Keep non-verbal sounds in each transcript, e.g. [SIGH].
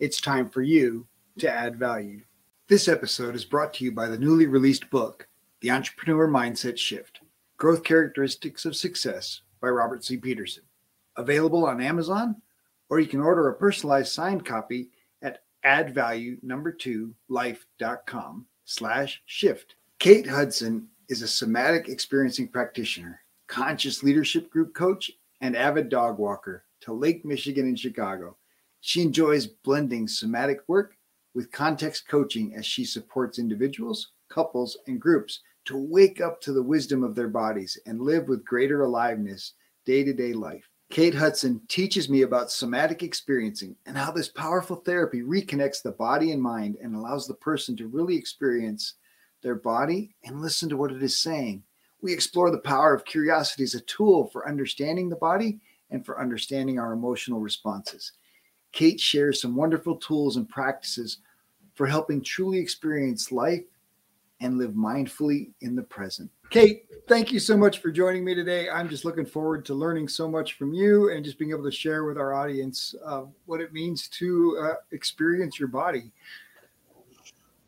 it's time for you to add value. This episode is brought to you by the newly released book, The Entrepreneur Mindset Shift Growth Characteristics of Success by Robert C. Peterson. Available on Amazon, or you can order a personalized signed copy at addvalue2life.com slash shift. Kate Hutson is a somatic experiencing practitioner, conscious leadership group coach, and avid dog walker to Lake Michigan in Chicago. She enjoys blending somatic work with context coaching as she supports individuals, couples, and groups to wake up to the wisdom of their bodies and live with greater aliveness day to day life. Kate Hutson teaches me about somatic experiencing and how this powerful therapy reconnects the body and mind and allows the person to really experience their body and listen to what it is saying. We explore the power of curiosity as a tool for understanding the body and for understanding our emotional responses. Kate shares some wonderful tools and practices for helping truly experience life and live mindfully in the present. Kate, thank you so much for joining me today. I'm just looking forward to learning so much from you and just being able to share with our audience uh, what it means to uh, experience your body.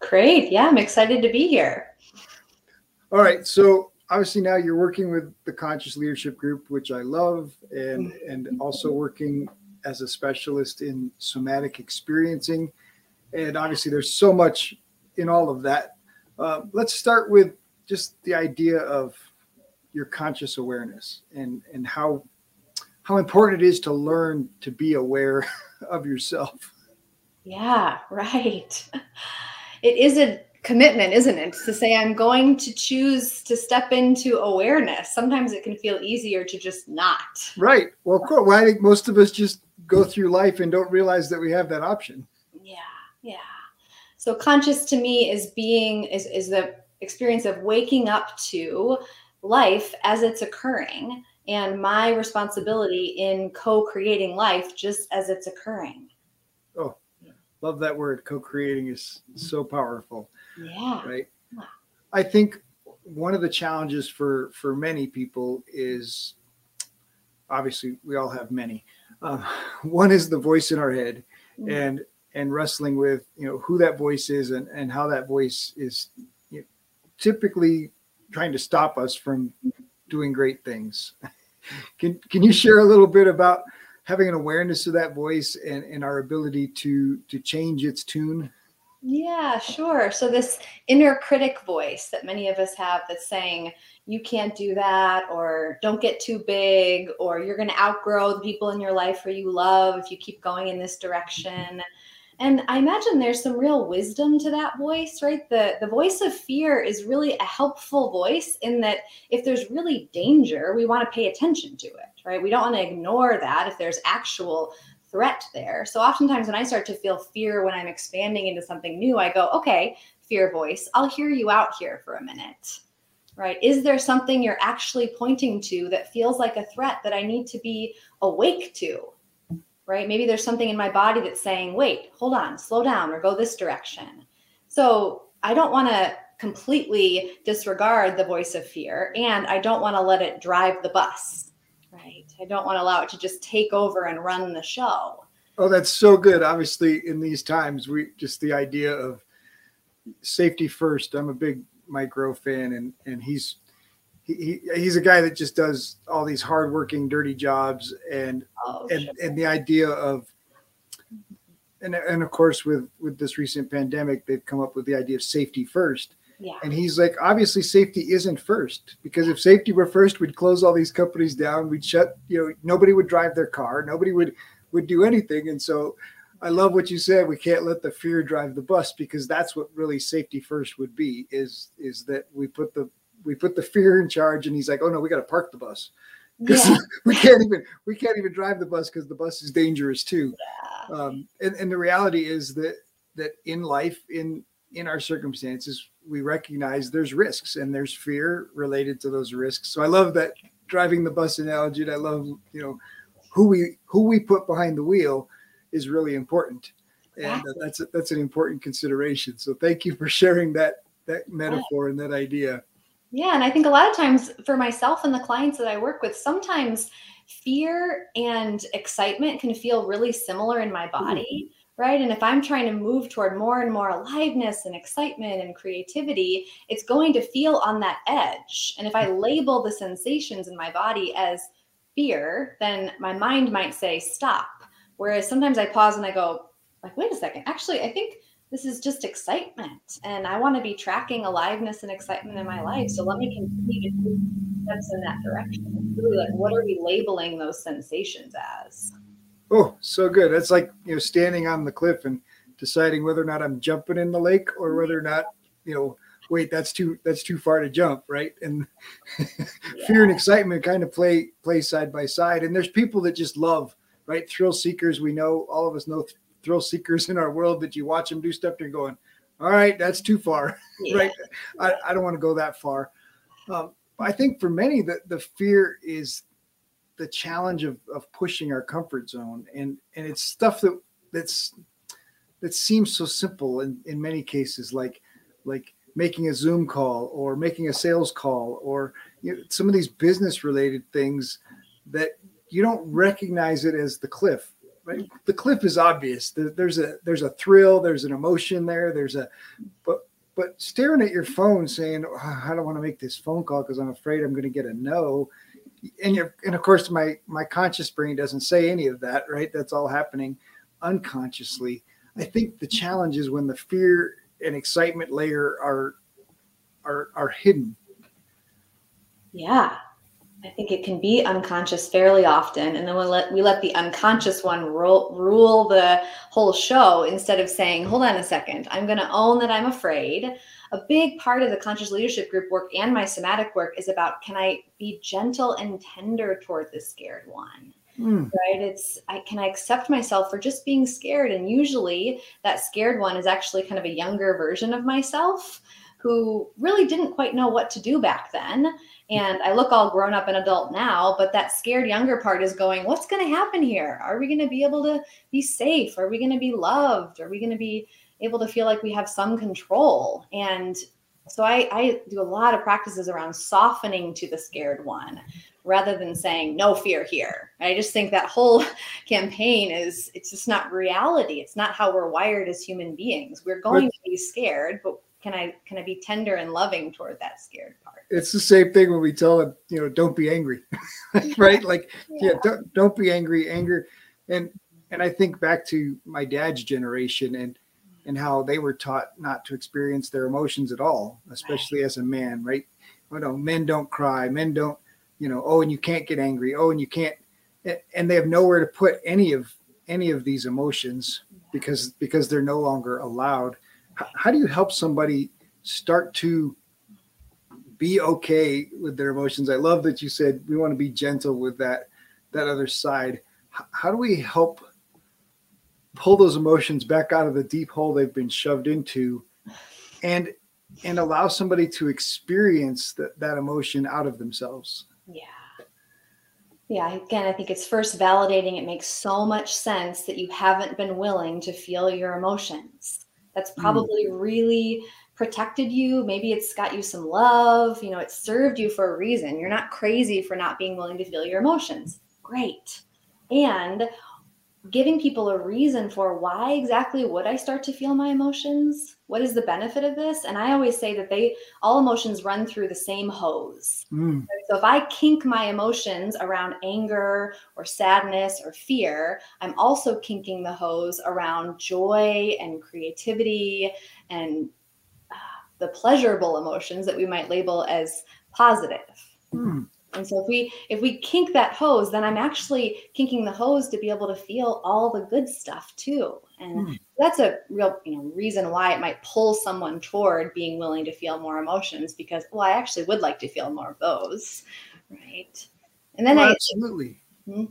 Great. Yeah, I'm excited to be here. All right. So, obviously, now you're working with the Conscious Leadership Group, which I love, and, and also working as a specialist in somatic experiencing. And obviously, there's so much in all of that. Uh, let's start with just the idea of your conscious awareness and and how how important it is to learn to be aware [LAUGHS] of yourself. Yeah, [LAUGHS] right. It is a commitment, isn't it? To say, I'm going to choose to step into awareness. Sometimes it can feel easier to just not. Right. Well, cool. Well, I think most of us just go through life and don't realize that we have that option. Yeah, yeah. So conscious to me is being is is the experience of waking up to life as it's occurring and my responsibility in co-creating life just as it's occurring. Oh, love that word. Co-creating is so powerful. Yeah. Right. I think one of the challenges for for many people is obviously we all have many uh, [LAUGHS] one is the voice in our head mm-hmm. and and wrestling with you know who that voice is and and how that voice is you know, typically trying to stop us from doing great things [LAUGHS] can can you share a little bit about having an awareness of that voice and, and our ability to to change its tune yeah, sure. So, this inner critic voice that many of us have that's saying, you can't do that, or don't get too big, or you're going to outgrow the people in your life where you love if you keep going in this direction. And I imagine there's some real wisdom to that voice, right? The the voice of fear is really a helpful voice in that if there's really danger, we want to pay attention to it, right? We don't want to ignore that if there's actual threat there. So oftentimes when I start to feel fear when I'm expanding into something new, I go, okay, fear voice, I'll hear you out here for a minute. Right? Is there something you're actually pointing to that feels like a threat that I need to be awake to? Right? Maybe there's something in my body that's saying, wait, hold on, slow down, or go this direction. So I don't want to completely disregard the voice of fear, and I don't want to let it drive the bus Right. I don't want to allow it to just take over and run the show. Oh, that's so good. Obviously, in these times, we just the idea of safety first. I'm a big Mike Rowe fan, and and he's he, he's a guy that just does all these hardworking, dirty jobs, and oh, and and the idea of and and of course with with this recent pandemic, they've come up with the idea of safety first. Yeah. And he's like, obviously, safety isn't first because if safety were first, we'd close all these companies down. We'd shut, you know, nobody would drive their car. Nobody would would do anything. And so, I love what you said. We can't let the fear drive the bus because that's what really safety first would be. Is is that we put the we put the fear in charge, and he's like, oh no, we got to park the bus. Yeah. [LAUGHS] we can't even we can't even drive the bus because the bus is dangerous too. Yeah. Um, and, and the reality is that that in life, in in our circumstances, we recognize there's risks and there's fear related to those risks. So I love that driving the bus analogy. And I love you know who we who we put behind the wheel is really important, and uh, that's a, that's an important consideration. So thank you for sharing that that metaphor and that idea. Yeah, and I think a lot of times for myself and the clients that I work with, sometimes fear and excitement can feel really similar in my body. Mm-hmm right? And if I'm trying to move toward more and more aliveness and excitement and creativity, it's going to feel on that edge. And if I mm-hmm. label the sensations in my body as fear, then my mind might say stop. Whereas sometimes I pause and I go, like, wait a second, actually, I think this is just excitement. And I want to be tracking aliveness and excitement in my life. So let me continue to take steps in that direction. really like, what are we labeling those sensations as? Oh, so good. That's like, you know, standing on the cliff and deciding whether or not I'm jumping in the lake or whether or not, you know, wait, that's too that's too far to jump, right? And yeah. [LAUGHS] fear and excitement kind of play play side by side. And there's people that just love, right? Thrill seekers. We know all of us know thrill seekers in our world that you watch them do stuff, they're going, all right, that's too far, [LAUGHS] yeah. right? I, I don't want to go that far. Um, I think for many, the, the fear is the challenge of, of pushing our comfort zone. And, and it's stuff that that's, that seems so simple in, in many cases, like, like making a Zoom call or making a sales call or you know, some of these business related things that you don't recognize it as the cliff right? The cliff is obvious. There's a there's a thrill, there's an emotion there. There's a but but staring at your phone saying, oh, I don't want to make this phone call because I'm afraid I'm going to get a no. And you and of course my my conscious brain doesn't say any of that, right? That's all happening unconsciously. I think the challenge is when the fear and excitement layer are are are hidden. Yeah, I think it can be unconscious fairly often, and then we let we let the unconscious one rule, rule the whole show instead of saying, "Hold on a second, I'm going to own that I'm afraid." A big part of the conscious leadership group work and my somatic work is about can I be gentle and tender toward the scared one. Mm. Right? It's I can I accept myself for just being scared, and usually that scared one is actually kind of a younger version of myself who really didn't quite know what to do back then and I look all grown up and adult now, but that scared younger part is going, what's going to happen here? Are we going to be able to be safe? Are we going to be loved? Are we going to be able to feel like we have some control? And so I, I do a lot of practices around softening to the scared one rather than saying no fear here. I just think that whole [LAUGHS] campaign is it's just not reality. It's not how we're wired as human beings. We're going to be scared, but can I can I be tender and loving toward that scared part? It's the same thing when we tell them, you know, don't be angry, [LAUGHS] right? Like, yeah, yeah don't, don't be angry. Anger, and and I think back to my dad's generation and and how they were taught not to experience their emotions at all, especially right. as a man, right? You know, men don't cry, men don't, you know, oh, and you can't get angry, oh, and you can't, and they have nowhere to put any of any of these emotions because because they're no longer allowed how do you help somebody start to be okay with their emotions? I love that you said we want to be gentle with that that other side. How do we help pull those emotions back out of the deep hole they've been shoved into and and allow somebody to experience that, that emotion out of themselves? Yeah. Yeah, again, I think it's first validating it makes so much sense that you haven't been willing to feel your emotions that's mm. probably mm. really protected you. Maybe it's got you some love. You know, it served you for a reason. You're not crazy for not being willing to feel your emotions. Great. And giving people a reason for why exactly would I start to feel my emotions? What is the benefit of this? And I always say that they all emotions run through the same hose. Mm. So if I kink my emotions around anger or sadness or fear, I'm also kinking the hose around joy and creativity and uh, the pleasurable emotions that we might label as positive. Mm. And so if we if we kink that hose, then I'm actually kinking the hose to be able to feel all the good stuff too. And mm. that's a real you know reason why it might pull someone toward being willing to feel more emotions because well, I actually would like to feel more of those, right? And then Well, I, absolutely. Hmm?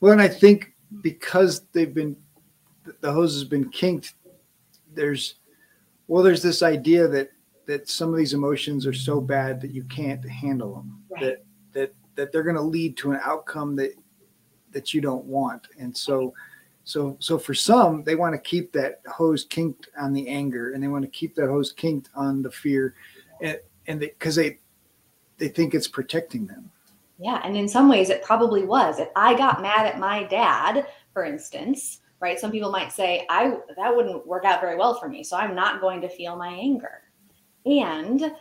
Well, and I think because they've been the hose has been kinked, there's well, there's this idea that that some of these emotions are so bad that you can't handle them. Right. That that they're going to lead to an outcome that that you don't want. And so so so for some, they want to keep that hose kinked on the anger, and they want to keep that hose kinked on the fear, and and because they, they think it's protecting them. Yeah, and in some ways it probably was. If I got mad at my dad, for instance, right? Some people might say I that wouldn't work out very well for me, so I'm not going to feel my anger. And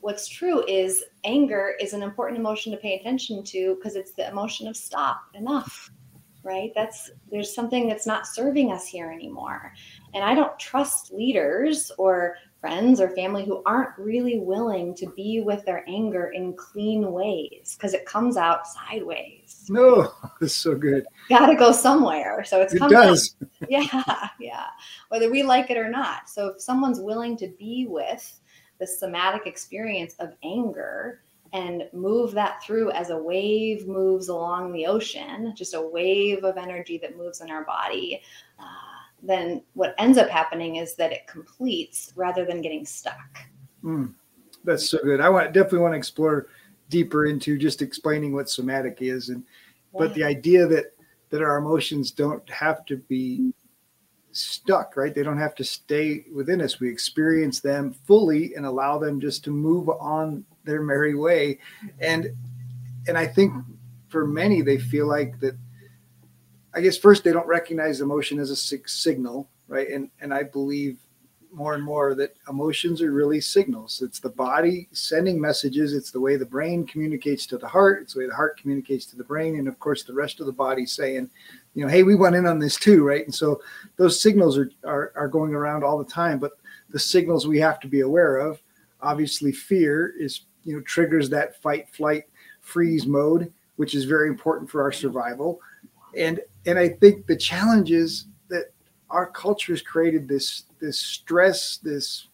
what's true is anger is an important emotion to pay attention to because it's the emotion of stop, enough. Right? That's there's something that's not serving us here anymore. And I don't trust leaders or friends or family who aren't really willing to be with their anger in clean ways because it comes out sideways. No, oh, [LAUGHS] that's so good. Got to go somewhere. So it's It out- does. [LAUGHS] yeah, yeah. Whether we like it or not. So if someone's willing to be with the somatic experience of anger and move that through as a wave moves along the ocean, just a wave of energy that moves in our body, uh, then what ends up happening is that it completes rather than getting stuck. Mm, that's so good. I want definitely want to explore deeper into just explaining what somatic is, and but the idea that that our emotions don't have to be stuck, right? They don't have to stay within us. We experience them fully and allow them just to move on their merry way, and and I think for many they feel like that. I guess first they don't recognize emotion as a sig- signal, right? And and I believe more and more that emotions are really signals. It's the body sending messages. It's the way the brain communicates to the heart. It's the way the heart communicates to the brain, and of course the rest of the body saying, you know, hey, we went in on this too, right? And so those signals are are, are going around all the time. But the signals we have to be aware of, obviously, fear is you know triggers that fight, flight, freeze mode, which is very important for our survival. And and I think the challenge is that our culture has created this this stress, this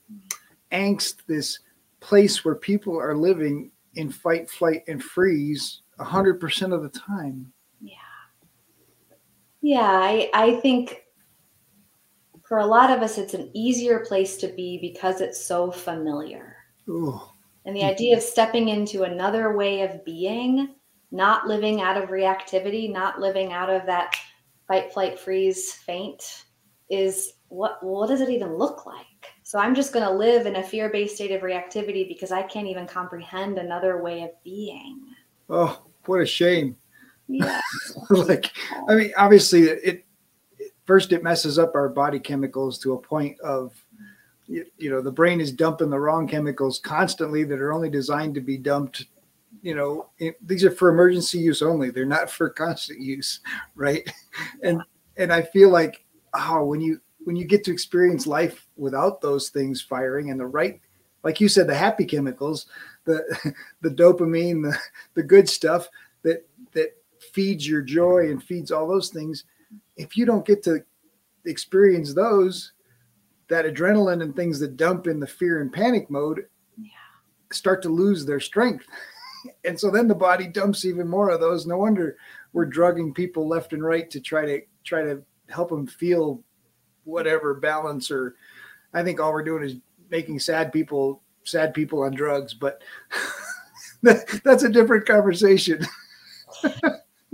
angst, this place where people are living in fight, flight, and freeze hundred percent of the time. Yeah. Yeah, I, I think for a lot of us, it's an easier place to be because it's so familiar. Oh, And the idea of stepping into another way of being, not living out of reactivity, not living out of that fight, flight, freeze, faint, is what what does it even look like? So I'm just going to live in a fear-based state of reactivity because I can't even comprehend another way of being. oh, what a shame. Yeah. [LAUGHS] like, I mean, obviously, it, it first it messes up our body chemicals to a point of, you, you know, the brain is dumping the wrong chemicals constantly that are only designed to be dumped. You know, it, these are for emergency use only. They're not for constant use, [LAUGHS] right? And and I feel like, oh, when you when you get to experience life without those things firing and the right, like you said, the happy chemicals, the [LAUGHS] the dopamine, the the good stuff that that feeds your joy and feeds all those things if you don't get to experience those that adrenaline and things that dump in the fear and panic mode Yeah. start to lose their strength [LAUGHS] and so then the body dumps even more of those no wonder we're drugging people left and right to try to try to help them feel whatever balance or i think all we're doing is making sad people sad people on drugs but [LAUGHS] that's a different conversation [LAUGHS]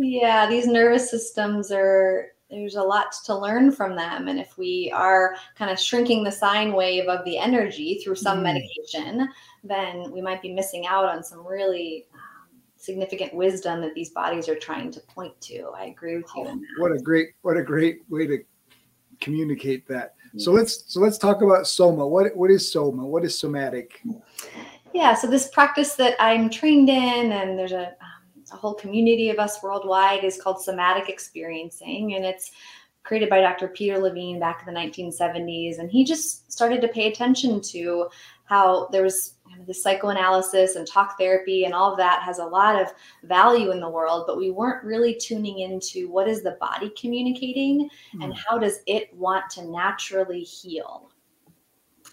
Yeah, these nervous systems are there's a lot to learn from them. And if we are kind of shrinking the sine wave of the energy through some Mm. medication, then we might be missing out on some really um, significant wisdom that these bodies are trying to point to. I agree with you. that. what a great what a great way to communicate that. So let's so let's talk about soma. What what is soma? What is somatic? Yeah, so this practice that I'm trained in, and there's a, um, a whole community of us worldwide, is called somatic experiencing, and it's created by Dr. Peter Levine back in the 1970s, and he just started to pay attention to how there was kind of the psychoanalysis and talk therapy and all of that has a lot of value in the world, but we weren't really tuning into what is the body communicating and how does it want to naturally heal.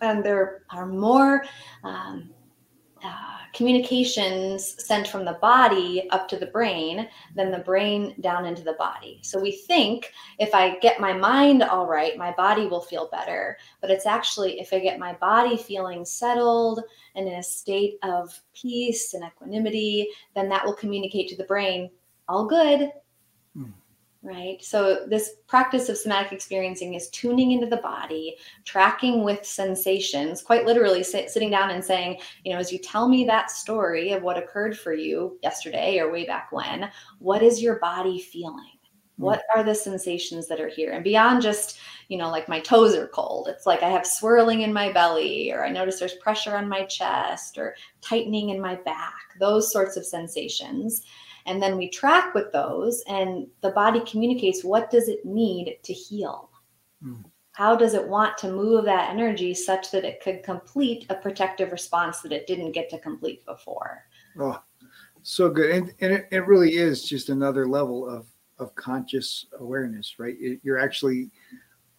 And there are more. Um, uh, communications sent from the body up to the brain, then the brain down into the body. So we think if I get my mind all right, my body will feel better. But it's actually if I get my body feeling settled and in a state of peace and equanimity, then that will communicate to the brain, all good. Mm right? So, this practice of somatic experiencing is tuning into the body, tracking with sensations, quite literally sit, sitting down and saying, you know, as you tell me that story of what occurred for you yesterday or way back when, what is your body feeling? Hmm. What are the sensations that are here? And beyond just, you know, like my toes are cold, it's like I have swirling in my belly, or I notice there's pressure on my chest, or tightening in my back, those sorts of sensations and then we track with those and the body communicates what does it need to heal? Mm. how does it want to move that energy such that it could complete a protective response that it didn't get to complete before? Oh so good. And, and it, it really is just another level of of conscious awareness right? It, you're actually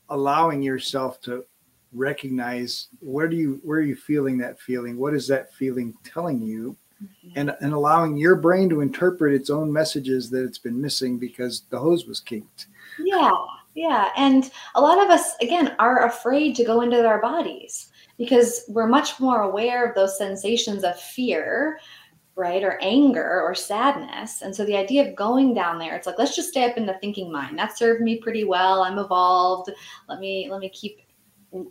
allowing yourself to recognize where do you where are you feeling that feeling? What is that feeling telling you mm-hmm. and and allowing your brain to interpret its own messages that it's been missing because the hose was kinked. Yeah, yeah, and a lot of us again are afraid to go into our bodies because we're much more aware of those sensations of fear right or anger or sadness. And so the idea of going down there it's like let's just stay up in the thinking mind. That served me pretty well. I'm evolved. Let me let me keep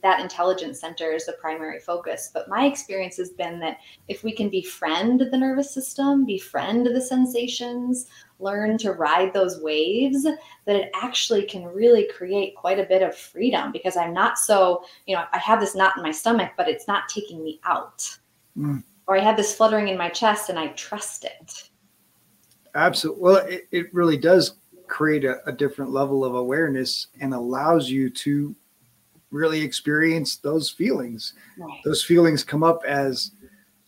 that intelligence center is the primary focus. But my experience has been that if we can befriend the nervous system, befriend the sensations, learn to ride those waves, that it actually can really create quite a bit of freedom because I'm not so, you know, I have this knot in my stomach, but it's not taking me out. Mm. Or I have this fluttering in my chest and I trust it. Absolutely. Well, it, it really does create a, a different level of awareness and allows you to really experience those feelings. Right. Those feelings come up as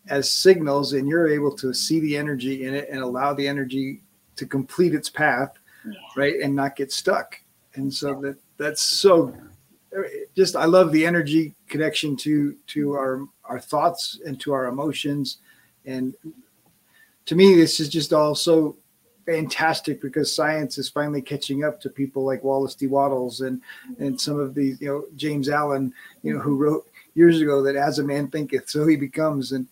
as signals, and you're able to see the energy in it and allow the energy to complete its path, yeah. right, and not get stuck. And so that that's so. Just I love the energy connection to to our our thoughts and to our emotions, and to me, this is just all so fantastic because science is finally catching up to people like Wallace D. Wattles and and some of these, you know, James Allen, you know, who wrote years ago that as a man thinketh, so he becomes. And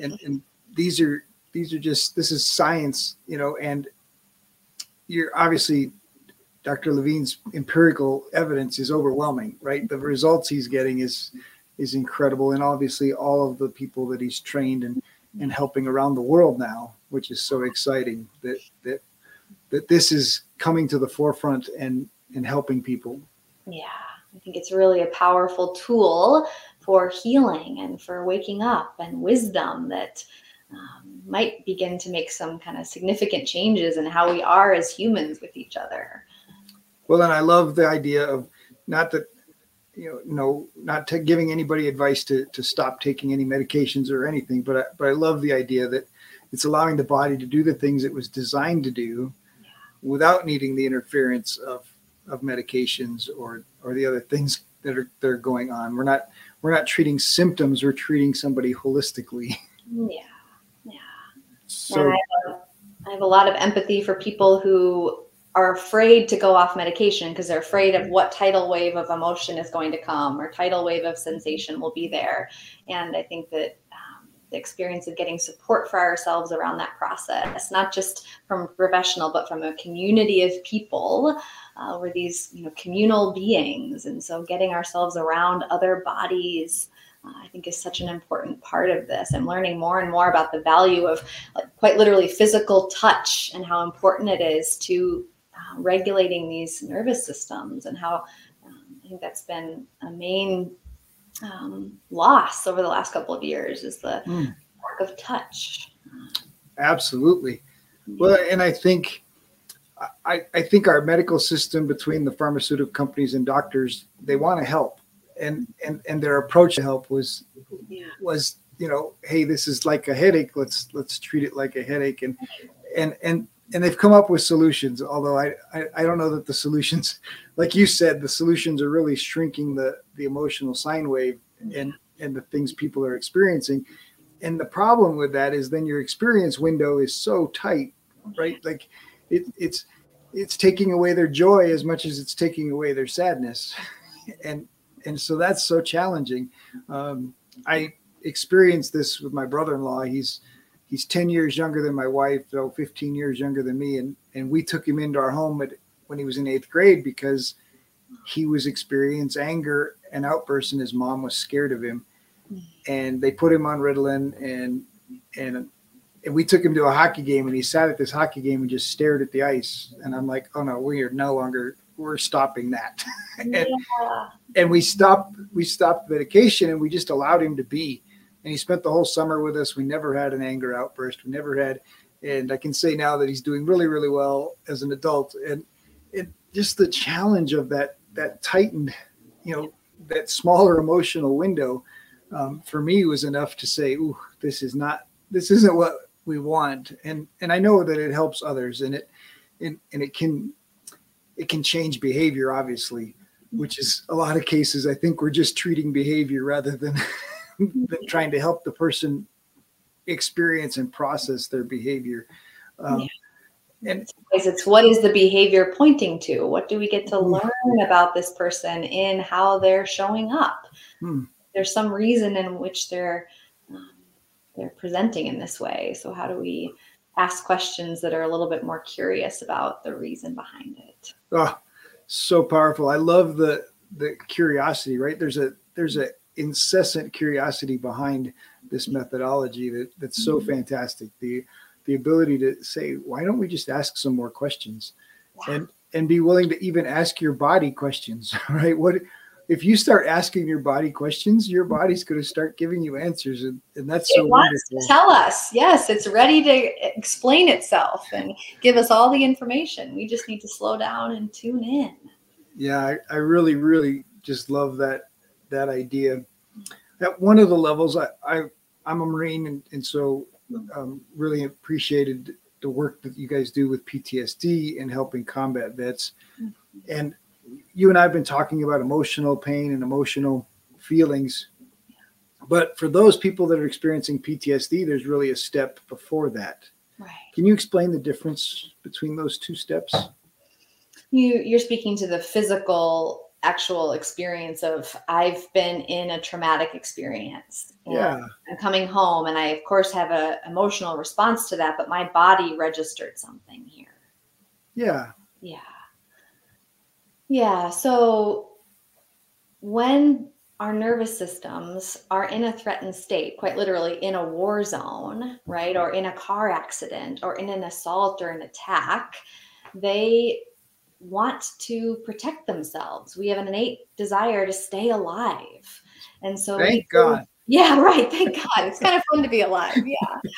and and these are these are just this is science, you know, and you're obviously Dr. Levine's empirical evidence is overwhelming, right? The results he's getting is is incredible, and obviously all of the people that he's trained and and helping around the world now which is so exciting that that that this is coming to the forefront and and helping people. Yeah, I think it's really a powerful tool for healing and for waking up and wisdom that um, might begin to make some kind of significant changes in how we are as humans with each other. Well, and I love the idea of not that you know, no, not to giving anybody advice to to stop taking any medications or anything, but I, but I love the idea that it's allowing the body to do the things it was designed to do without needing the interference of of medications or or the other things that are that are going on. We're not we're not treating symptoms. We're treating somebody holistically. [LAUGHS] Yeah, yeah. So I have, I have a lot of empathy for people who are afraid to go off medication because they're afraid of what tidal wave of emotion is going to come or tidal wave of sensation will be there. And I think that the experience of getting support for ourselves around that process, not just from professional, but from a community of people. Uh, we're these you know communal beings, and so getting ourselves around other bodies. Uh, I think is such an important part of this. I'm learning more and more about the value of like, quite literally physical touch and how important it is to uh, regulating these nervous systems and how um, I think that's been a main um, loss over the last couple of years is the mm. lack of touch. Absolutely. Well, and I think I, I think our medical system between the pharmaceutical companies and doctors, they want to help. And and and their approach to help was yeah. was, you know, hey, this is like a headache. Let's let's treat it like a headache. And and and and they've come up with solutions although I, I, I don't know that the solutions [LAUGHS] like you said the solutions are really shrinking the the emotional sine wave and and the things people are experiencing and the problem with that is then your experience window is so tight, right? Like it, it's it's taking away their joy as much as it's taking away their sadness, [LAUGHS] and and so that's so challenging. Um, I experienced this with my brother-in-law. He's he's 10 years younger than my wife, though 15 years younger than me, and and we took him into our home at, when he was in eighth grade because he was experiencing anger and outbursts, and his mom was scared of him and they put him on Ritalin and and and we took him to a hockey game and he sat at this hockey game and just stared at the ice and I'm like, oh no, we are no longer we're stopping that. [LAUGHS] and, yeah. and we stopped we stopped medication and we just allowed him to be. And he spent the whole summer with us. We never had an anger outburst. We never had and I can say now that he's doing really, really well as an adult. And it just the challenge of that that tightened, you know, that smaller emotional window um, for me was enough to say, "Ooh, this is not this isn't what we want." And and I know that it helps others, and it and, and it can it can change behavior, obviously, which is a lot of cases. I think we're just treating behavior rather than than [LAUGHS] trying to help the person experience and process their behavior. Um, yeah. And it's what is the behavior pointing to? What do we get to hmm. learn about this person in how they're showing up? Hmm there's some reason in which they're um, they're presenting in this way. So how do we ask questions that are a little bit more curious about the reason behind it? Oh, so powerful. I love the the curiosity, right? There's a there's a incessant curiosity behind this methodology that that's so mm-hmm. fantastic. The the ability to say, why don't we just ask some more questions? Yeah. And and be willing to even ask your body questions, [LAUGHS] right? What if you start asking your body questions, your body's going to start giving you answers, and, and that's so it wants wonderful. tell us. Yes, it's ready to explain itself and give us all the information. We just need to slow down and tune in. Yeah, I, I really, really just love that that idea. At one of the levels, I, I I'm a Marine, and, and so um, really appreciated the work that you guys do with PTSD and helping combat vets. Mm-hmm. And you and I have been talking about emotional pain and emotional feelings. But for those people that are experiencing PTSD, there's really a step before that. Right. Can you explain the difference between those two steps? You you're speaking to the physical actual experience of I've been in a traumatic experience. yeah. I'm coming home and I of course have a emotional response to that, but my body registered something here. Yeah. Yeah. Yeah. So when our nervous systems are in a threatened state, quite literally in a war zone, right, or in a car accident, or in an assault or an attack, they want to protect themselves. We have an innate desire to stay alive. And so, thank God. [LAUGHS] Yeah, right. Thank God. It's kind of fun to be alive. Yeah.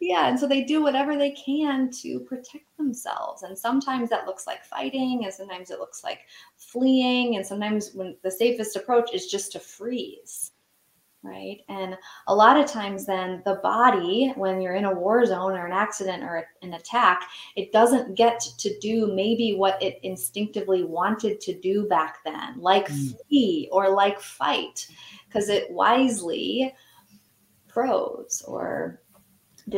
Yeah. And so they do whatever they can to protect themselves. And sometimes that looks like fighting, and sometimes it looks like fleeing. And sometimes when the safest approach is just to freeze. Right. And a lot of times, then the body, when you're in a war zone or an accident or an attack, it doesn't get to do maybe what it instinctively wanted to do back then, like mm. flee or like fight because it wisely froze or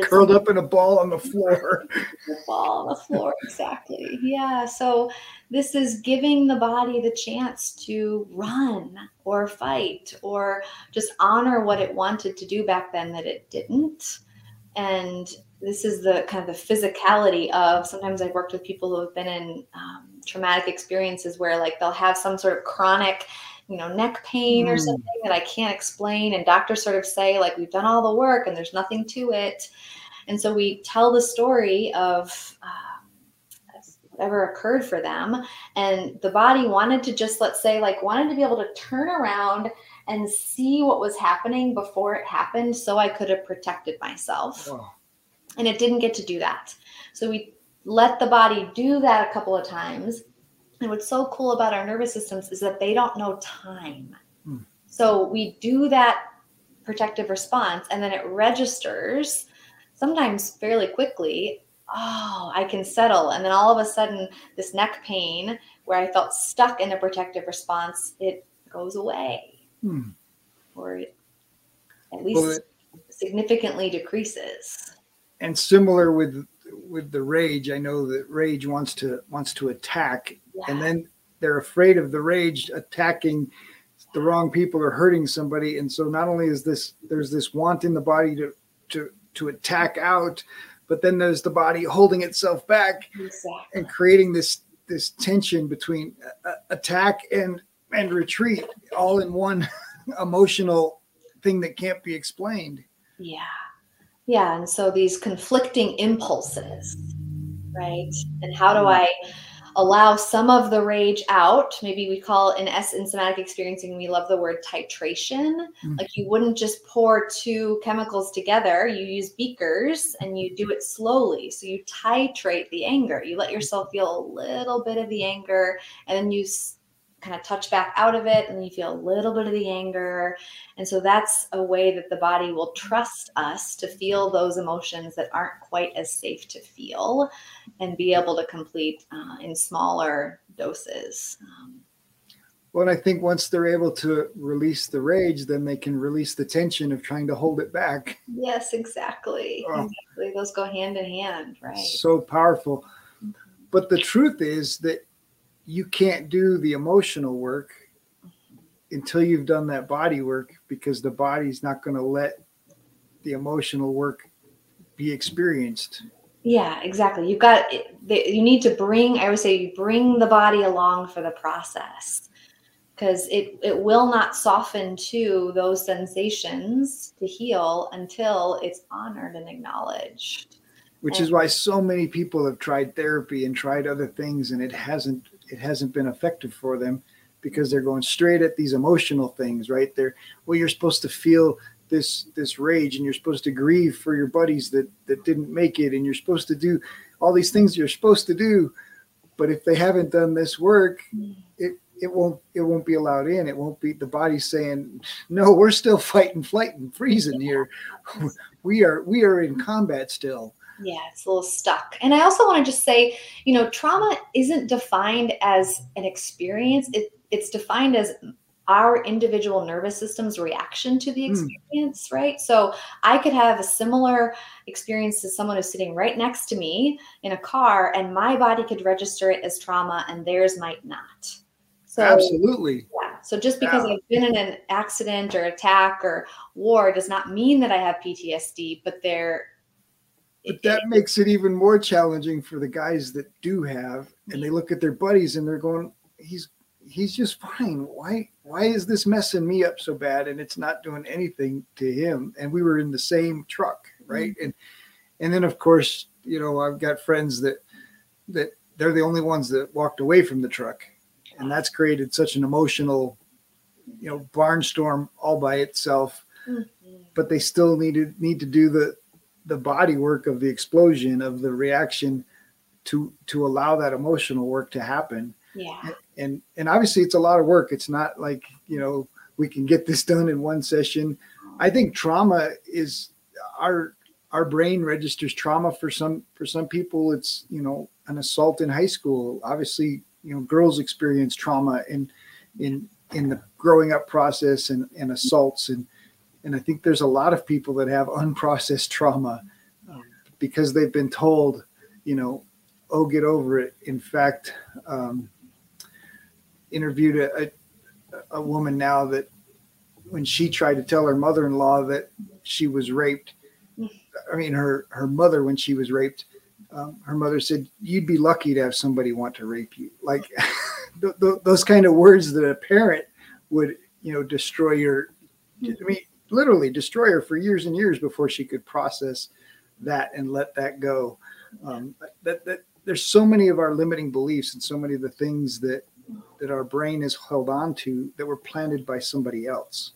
curled up in a ball on the floor. [LAUGHS] ball on the floor, exactly. Yeah. So this is giving the body the chance to run or fight or just honor what it wanted to do back then that it didn't. And this is the kind of the physicality of sometimes I've worked with people who have been in um, traumatic experiences where like they'll have some sort of chronic you know, neck pain or hmm. something that I can't explain. And doctors sort of say, like, we've done all the work and there's nothing to it. And so we tell the story of uh, whatever occurred for them. And the body wanted to just, let's say, like, wanted to be able to turn around and see what was happening before it happened so I could have protected myself. And it didn't get to do that. So we let the body do that a couple of times and what's so cool about our nervous systems is that they don't know time. Hmm. So we do that protective response and then it registers sometimes fairly quickly. Oh, I can settle. And then all of a sudden, this neck pain where I felt stuck in a protective response, it goes away. Hmm. Or at least well, significantly decreases. And similar with with the rage, I know that rage wants to wants to attack, yeah. and then they're afraid of the rage attacking the wrong people or hurting somebody. And so not only is this there's this want in the body to to to attack out, but then there's the body holding itself back exactly. and creating this this tension between uh, attack and and retreat all in one [LAUGHS] emotional thing that can't be explained. Yeah. Yeah. And so these conflicting impulses, right? And how do mm-hmm. I allow some of the rage out? Maybe we call in S in somatic experiencing, we love the word titration. Mm-hmm. Like you wouldn't just pour two chemicals together, you use beakers and you do it slowly. So you titrate the anger. You let yourself feel a little bit of the anger and then you kind of touch back out of it and you feel a little bit of the anger and so that's a way that the body will trust us to feel those emotions that aren't quite as safe to feel and be able to complete uh, in smaller doses um, well, I think once they're able to release the rage, then they can release the tension of trying to hold it back. Yes, exactly. Oh, exactly. Those go hand in hand, right? So powerful. But the truth is that you can't do the emotional work until you've done that body work because the body's not going to let the emotional work be experienced. Yeah exactly. You've got you need to bring i would say you bring the body along for the process because it it will not soften to those sensations to heal until it's honored and acknowledged. Which and, is why so many people have tried therapy and tried other things and it hasn't it hasn't been effective for them because they're going straight at these emotional things, right? They're well, you're supposed to feel this this rage and you're supposed to grieve for your buddies that that didn't make it and you're supposed to do all these things you're supposed to do. But if they haven't done this work it it won't it won't be allowed in. It won't be the body saying no we're still fighting flight and freezing here. [LAUGHS] We are we are in combat still yeah, it's a little stuck. And I also want to just say, you know, trauma isn't defined as an experience. It, it's defined as our individual nervous system's reaction to the hmm. experience, mm. right? So I could have a similar experience to someone who's sitting right next to me in a car, and my body could register it as trauma, and theirs might not. So, Absolutely. Yeah. So just because yeah. I've been in an accident or attack or war does not mean that I have PTSD, but there but that makes it even more challenging for the guys that do have, and they look at their buddies and they're going, "He's he's just fine. Why why is this messing me up so bad?" And it's not doing anything to him. And we were in the same truck, right? Mm-hmm. And and then of course, you know, I've got friends that that they're the only ones that walked away from the truck, and that's created such an emotional, you know, barnstorm all by itself. Mm-hmm. But they still need to need to do the the body work of the explosion of the reaction to to allow that emotional work to happen. Yeah. And and obviously it's a lot of work. It's not like you know we can get this done in one session. I think trauma is our our brain registers trauma for some for some people. It's you know an assault in high school. Obviously you know girls experience trauma in in in the growing up process and, and assaults and and I think there's a lot of people that have unprocessed trauma um, because they've been told, you know, oh, get over it. In fact, um, interviewed a, a, a woman now that when she tried to tell her mother-in-law that she was raped, I mean, her, her mother, when she was raped, um, her mother said, you'd be lucky to have somebody want to rape you. Like [LAUGHS] th- th- those kind of words that a parent would, you know, destroy your, I mean, literally destroy her for years and years before she could process that and let that go. Um, that, that there's so many of our limiting beliefs and so many of the things that that our brain is held on to that were planted by somebody else.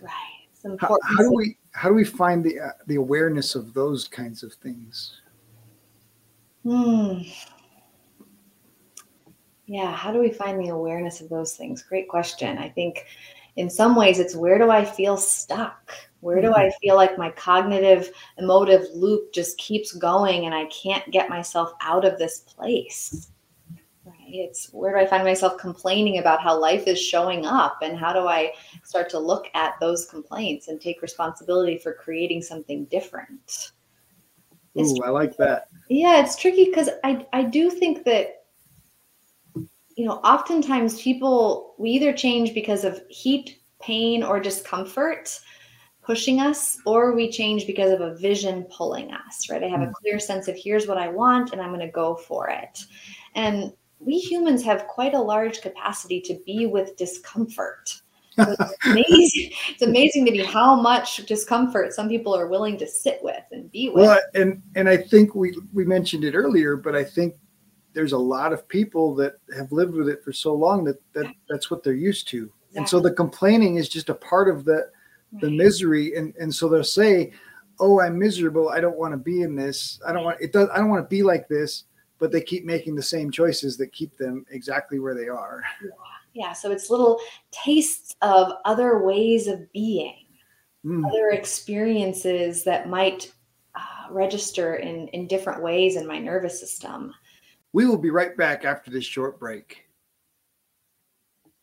Right. How, how, do we how do we find the uh, the awareness of those kinds of things? Hmm. Yeah, how do we find the awareness of those things? Great question. I think in some ways it's where do I feel stuck? Where do I mm-hmm. feel like my cognitive emotive loop just keeps going and I can't get myself out of this place? Right. it's where do I find myself complaining about how life is showing up and how do I start to look at those complaints and take responsibility for creating something different? Ooh, I like that. Yeah, it's tricky because I I do think that you know oftentimes people we either change because of heat, pain, or discomfort pushing us, or we change because of a vision pulling us. Right? I have a hmm. clear sense of here's what I want, and I'm going to go for it. And we humans have quite a large capacity to be with discomfort. So it's [LAUGHS] amazing. it's amazing to me how much discomfort some people are willing to sit with and be with. Well, and and I think we we mentioned it earlier, but I think there's a lot of people that have lived with it for so long that, that that's what they're used to. Exactly. And so the complaining is just a part of the the right. misery. And and so they'll say, Oh, I'm miserable. I don't want to be in this. I don't want it does I don't want to be like this but they keep making the same choices that keep them exactly where they are. Yeah, so it's little tastes of other ways of being, mm. other experiences that might uh, register in, in different ways in my nervous system. We will be right back after this short break.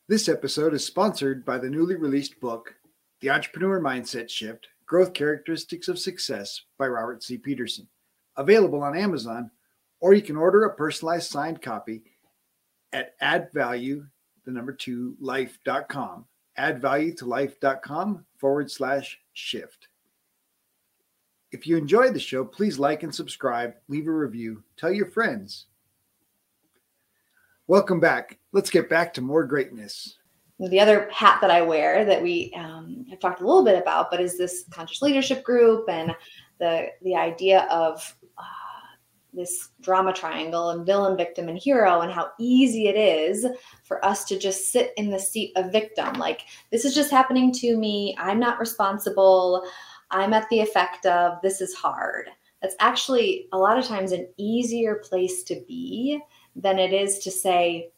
This episode is sponsored by the newly released book, The Entrepreneur Mindset Shift Growth Characteristics of Success by Robert C. Peterson, available on Amazon or you can order a personalized signed copy at add value, the number two, life.com. Add value to life.com forward slash shift. If you enjoyed the show, please like and subscribe, leave a review, tell your friends. Welcome back. Let's get back to more greatness. The other hat that I wear that we um, have talked a little bit about, but is this conscious leadership group and the the idea of uh, this drama triangle and villain, victim, and hero, and how easy it is for us to just sit in the seat of victim. Like, this is just happening to me. I'm not responsible. I'm at the effect of this is hard. That's actually a lot of times an easier place to be than it is to say,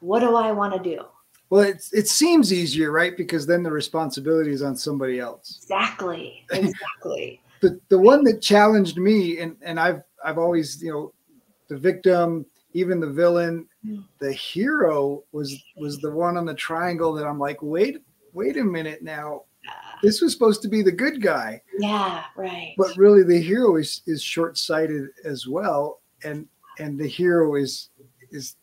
what do I want to do? Well, it, it seems easier, right? Because then the responsibility is on somebody else. Exactly. [LAUGHS] Exactly. the, the one that challenged me, and, and I've I've always, you know, the victim, even the villain, hmm. the hero was was the one on the triangle that I'm like, wait, wait a minute now. This was supposed to be the good guy. Yeah, right. But really the hero is is short-sighted as well. And and the hero is is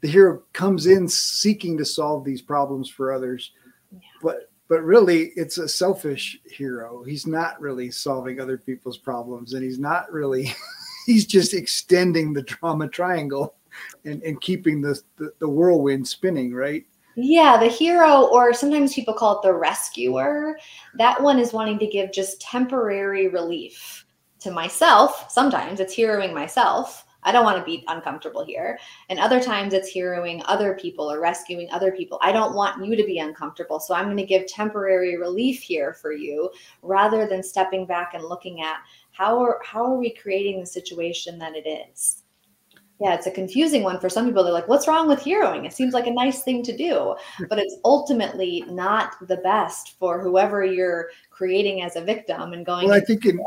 the hero comes in seeking to solve these problems for others. Yeah. But but really it's a selfish hero. He's not really solving other people's problems and he's not really [LAUGHS] he's just extending the drama triangle and, and keeping the, the, the whirlwind spinning, right? Yeah, the hero, or sometimes people call it the rescuer. That one is wanting to give just temporary relief to myself. Sometimes it's heroing myself. I don't want to be uncomfortable here. And other times it's heroing other people or rescuing other people. I don't want you to be uncomfortable. So I'm going to give temporary relief here for you rather than stepping back and looking at how are how are we creating the situation that it is yeah it's a confusing one for some people they're like what's wrong with heroing it seems like a nice thing to do hmm. but it's ultimately not the best for whoever you're creating as a victim and going well i think in,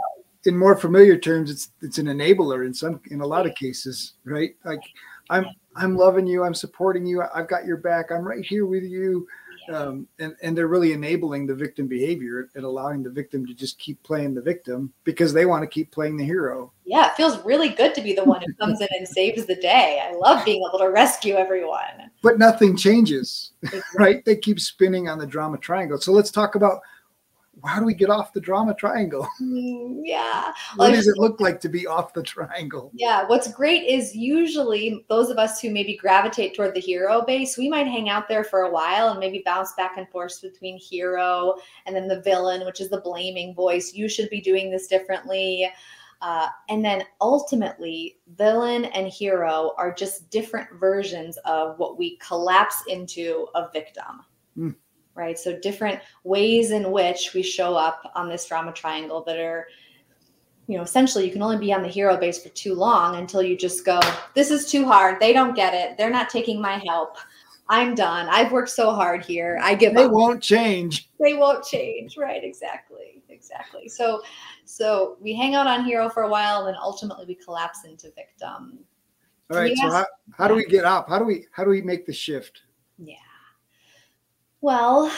in more familiar terms it's it's an enabler in some in a lot of cases right like i'm i'm loving you i'm supporting you i've got your back i'm right here with you um, and and they're really enabling the victim behavior and allowing the victim to just keep playing the victim because they want to keep playing the hero. Yeah, it feels really good to be the one who comes in and saves the day. I love being able to rescue everyone. But nothing changes, right? They keep spinning on the drama triangle. So let's talk about how do we get off the drama triangle? [LAUGHS] Mm, yeah. What does it look like to be off the triangle? Yeah. What's great is usually those of us who maybe gravitate toward the hero base, we might hang out there for a while and maybe bounce back and forth between hero and then the villain, which is the blaming voice. You should be doing this differently. Uh, and then ultimately, villain and hero are just different versions of what we collapse into a victim. Mm right? So different ways in which we show up on this drama triangle that are, you know, essentially you can only be on the hero base for too long until you just go, this is too hard. They don't get it. They're not taking my help. I'm done. I've worked so hard here. I give they up. They won't change. They won't change. Right. Exactly. Exactly. So, so we hang out on hero for a while and then ultimately we collapse into victim. All right. So how, how do we get up? How do we how do we make the shift? Well,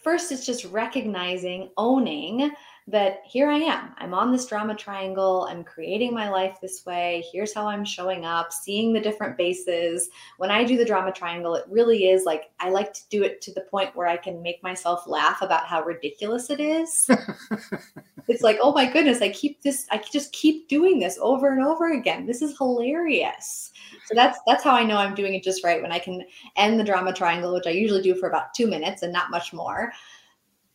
first it's just recognizing, owning that here I am. I'm on this drama triangle. I'm creating my life this way. Here's how I'm showing up, seeing the different bases. When I do the drama triangle, it really is like I like to do it to the point where I can make myself laugh about how ridiculous it is. [LAUGHS] it's like, oh my goodness, I keep this, I just keep doing this over and over again. This is hilarious. So that's that's how I know I'm doing it just right when I can end the drama triangle, which I usually do for about two minutes and not much more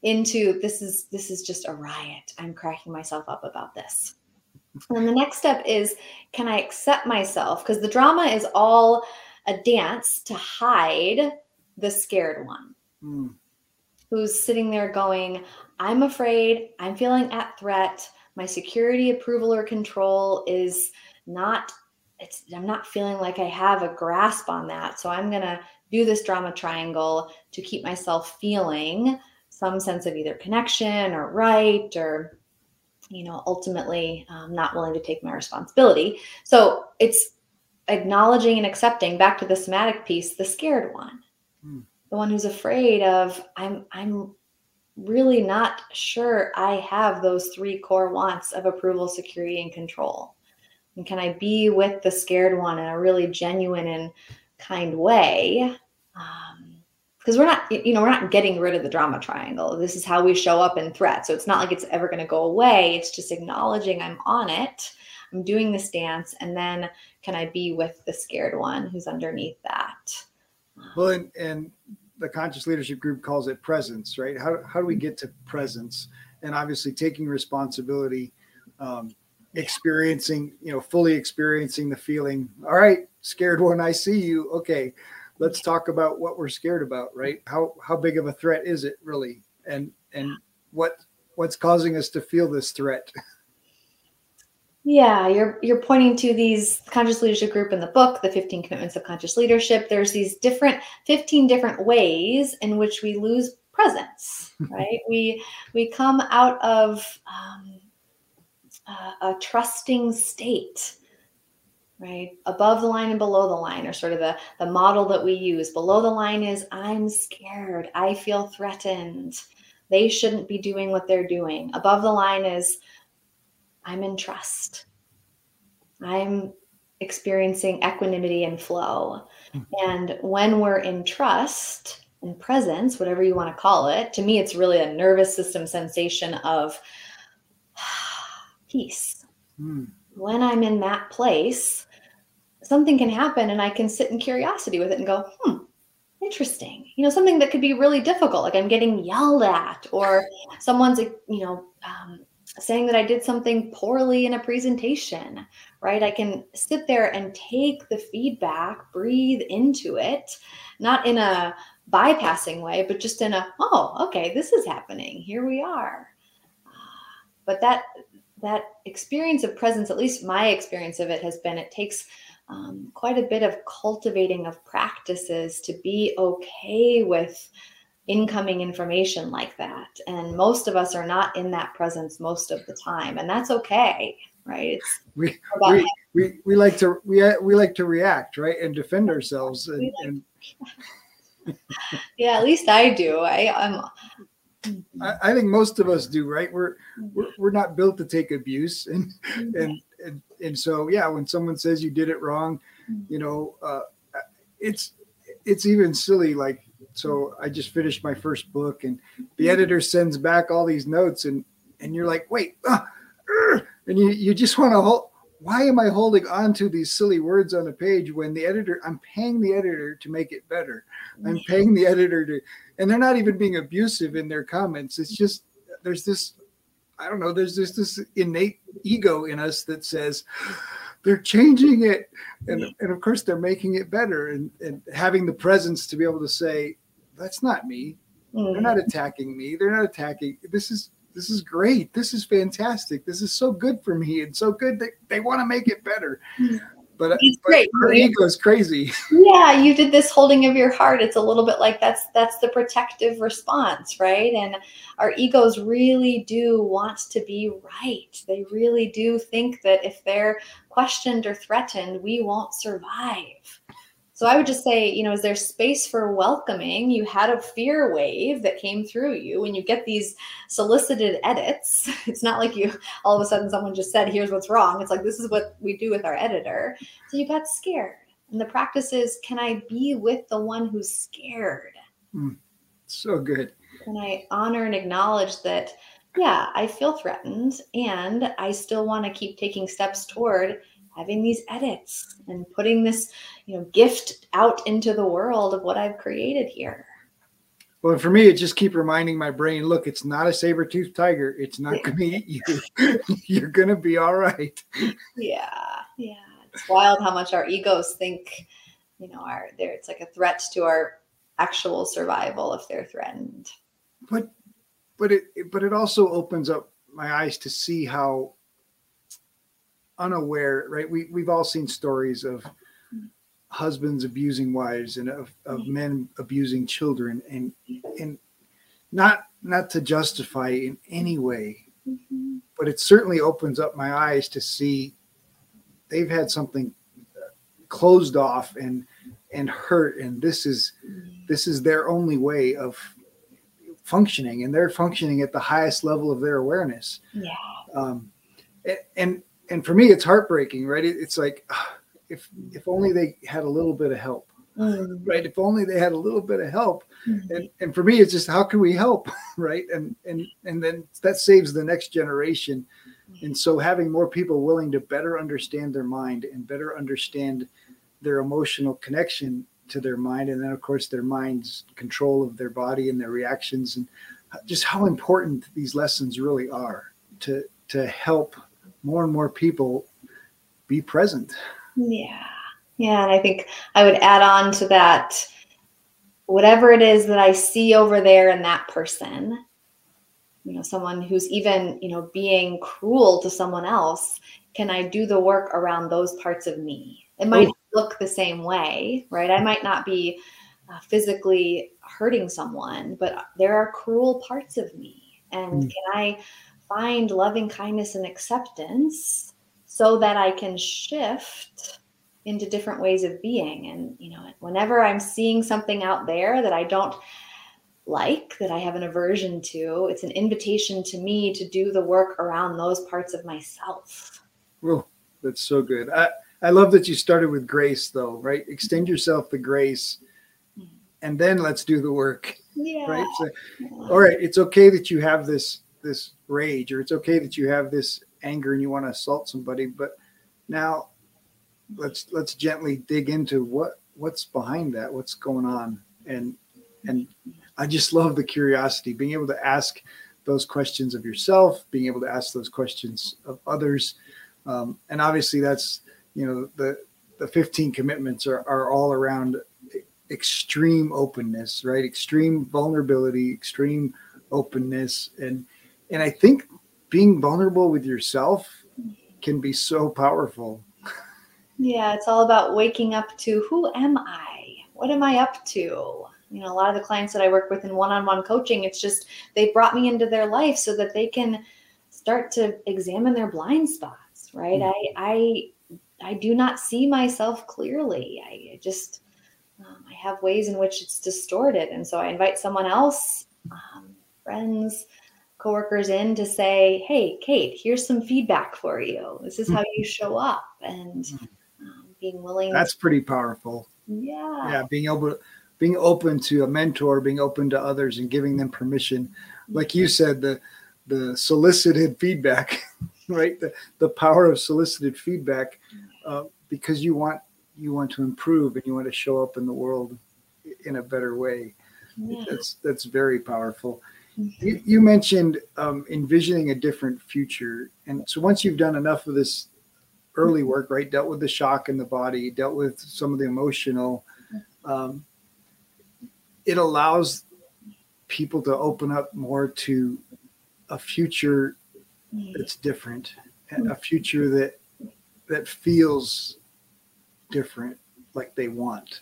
into this is this is just a riot. I'm cracking myself up about this. And the next step is can I accept myself? Because the drama is all a dance to hide the scared one mm. who's sitting there going, I'm afraid, I'm feeling at threat, my security, approval, or control is not. It's, I'm not feeling like I have a grasp on that. So I'm going to do this drama triangle to keep myself feeling some sense of either connection or right or you know ultimately um, not willing to take my responsibility so it's acknowledging and accepting back to the somatic piece the scared one mm. the one who's afraid of i'm i'm really not sure i have those three core wants of approval security and control and can i be with the scared one in a really genuine and kind way? Um, because we're not you know we're not getting rid of the drama triangle. This is how we show up in threat. So it's not like it's ever going to go away. It's just acknowledging i'm on it. I'm doing this dance. And then can i be with the scared one who's underneath that? Well and, and the conscious leadership group calls it presence right? How, how do we get to presence? And obviously taking responsibility um, experiencing you know fully experiencing the feeling all right scared one i see you okay let's talk about what we're scared about, right? How how big of a threat is it really? And and what what's causing us to feel this threat? Yeah, you're you're pointing to these conscious leadership group in the book, the 15 commitments of conscious leadership. There's these different 15 different ways in which we lose presence, [LAUGHS] right? we we come out of um, a trusting state right? Above the line and below the line are sort of the the model that we use. Below the line is i'm scared. I feel threatened. They shouldn't be doing what they're doing. Above the line is i'm in trust. I'm experiencing equanimity and flow. Mm-hmm. and when we're in trust and presence whatever you want to call it to me it's really a nervous system sensation of peace mm. when i'm in that place something can happen and I can sit in curiosity with it and go, hmm, interesting. You know, something that could be really difficult, like I'm getting yelled at, or someone's, you know, um, saying that I did something poorly in a presentation, right? I can sit there and take the feedback, breathe into it, not in a bypassing way, but just in a, oh, okay, this is happening. Here we are. But that that experience of presence, at least my experience of it has been, it takes um, quite a bit of cultivating of practices to be okay with incoming information like that. And most of us are not in that presence most of the time, and that's okay, right? It's we we, we, we like to we, we like to react, right, and defend ourselves. And, and... [LAUGHS] yeah, at least I do. I I'm. I, I think most of us do, right? We're, we're we're not built to take abuse, and and and, and so yeah when someone says you did it wrong mm-hmm. you know uh, it's it's even silly like so i just finished my first book and the mm-hmm. editor sends back all these notes and and you're like wait uh, uh, and you you just want to hold why am i holding on to these silly words on a page when the editor i'm paying the editor to make it better i'm paying the editor to and they're not even being abusive in their comments it's just there's this I don't know, there's just this innate ego in us that says they're changing it. And, and of course, they're making it better and, and having the presence to be able to say, that's not me. Mm. They're not attacking me. They're not attacking. This is this is great. This is fantastic. This is so good for me and so good that they want to make it better. But, He's but great. our ego is crazy. [LAUGHS] yeah you did this holding of your heart it's a little bit like that's that's the protective response right and our egos really do want to be right they really do think that if they're questioned or threatened we won't survive so i would just say you know is there space for welcoming? You had a fear wave that came through you. When you get these solicited edits [LAUGHS] it's not like you all of a sudden someone just said here's what's wrong. It's like this is what we do with our editor. So you got scared. And the practice is can I be with the one who's scared? Hmm. So good. Can I honor and acknowledge that, yeah, I feel threatened and I still want to keep taking steps toward having these edits and putting this, you know, gift out into the world of what I've created here. Well, for me, it just keep reminding my brain, look, it's not a saber-toothed tiger. It's not going to eat you. [LAUGHS] You're going to be all right. Yeah. Yeah. It's wild how much our egos think, you know, are there. It's like a threat to our actual survival if they're threatened. But, but it, but it also opens up my eyes to see how unaware, right? We we've all seen stories of husbands abusing wives and of, of men abusing children, and and not not to justify in any way, Mm-hmm. but it certainly opens up my eyes to see they've had something closed off and and hurt and this is this is their only way of functioning and they're functioning at the highest level of their awareness Yeah. um, and and for me it's heartbreaking right? It, it's like if if only they had a little bit of help Mm. right? If only they had a little bit of help. Mhm. and and for me it's just how can we help [LAUGHS] right? And and and then that saves the next generation. And so having more people willing to better understand their mind and better understand their emotional connection to their mind and then of course their mind's control of their body and their reactions and just how important these lessons really are to to help more and more people be present Yeah. Yeah. And I think I would add on to that whatever it is that I see over there in that person, you know, someone who's even, you know, being cruel to someone else, can I do the work around those parts of me? It might Oh. look the same way, right? I might not be uh, physically hurting someone, but there are cruel parts of me. And Mm. can I find loving kindness and acceptance so that I can shift into different ways of being? And, you know, whenever I'm seeing something out there that I don't like, that I have an aversion to, it's an invitation to me to do the work around those parts of myself. Whoa, that's so good. I, I love that you started with grace, though, right? Extend mm-hmm. yourself the grace, mm-hmm. and then let's do the work, Yeah. right? So, all right, it's okay that you have this this rage, or it's okay that you have this anger and you want to assault somebody, but now let's let's gently dig into what what's behind that, what's going on, and and I just love the curiosity, being able to ask those questions of yourself, being able to ask those questions of others, um, and obviously that's you know the the 15 commitments are, are all around extreme openness right? Extreme vulnerability extreme openness and and i think being vulnerable with yourself can be so powerful Yeah, it's all about waking up to who am I? What am I up to? You know, a lot of the clients that I work with in one on one coaching, it's just they brought me into their life so that they can start to examine their blind spots, right? I, I, I do not see myself clearly. I I just, um, I have ways in which it's distorted. And so I invite someone else, um, friends, coworkers in to say, hey, Kate, here's some feedback for you. This is how you show up. And um, being willing that's pretty powerful. Yeah. Yeah being able being open to a mentor being open to others and giving them permission. Like you said the the solicited feedback [LAUGHS] right? The, the power of solicited feedback uh, because you want you want to improve and you want to show up in the world in a better way. Yeah. that's that's very powerful you, you mentioned um, envisioning a different future. And so once you've done enough of this early work right dealt with the shock in the body dealt with some of the emotional um, it allows people to open up more to a future that's different a future that that feels different like they want.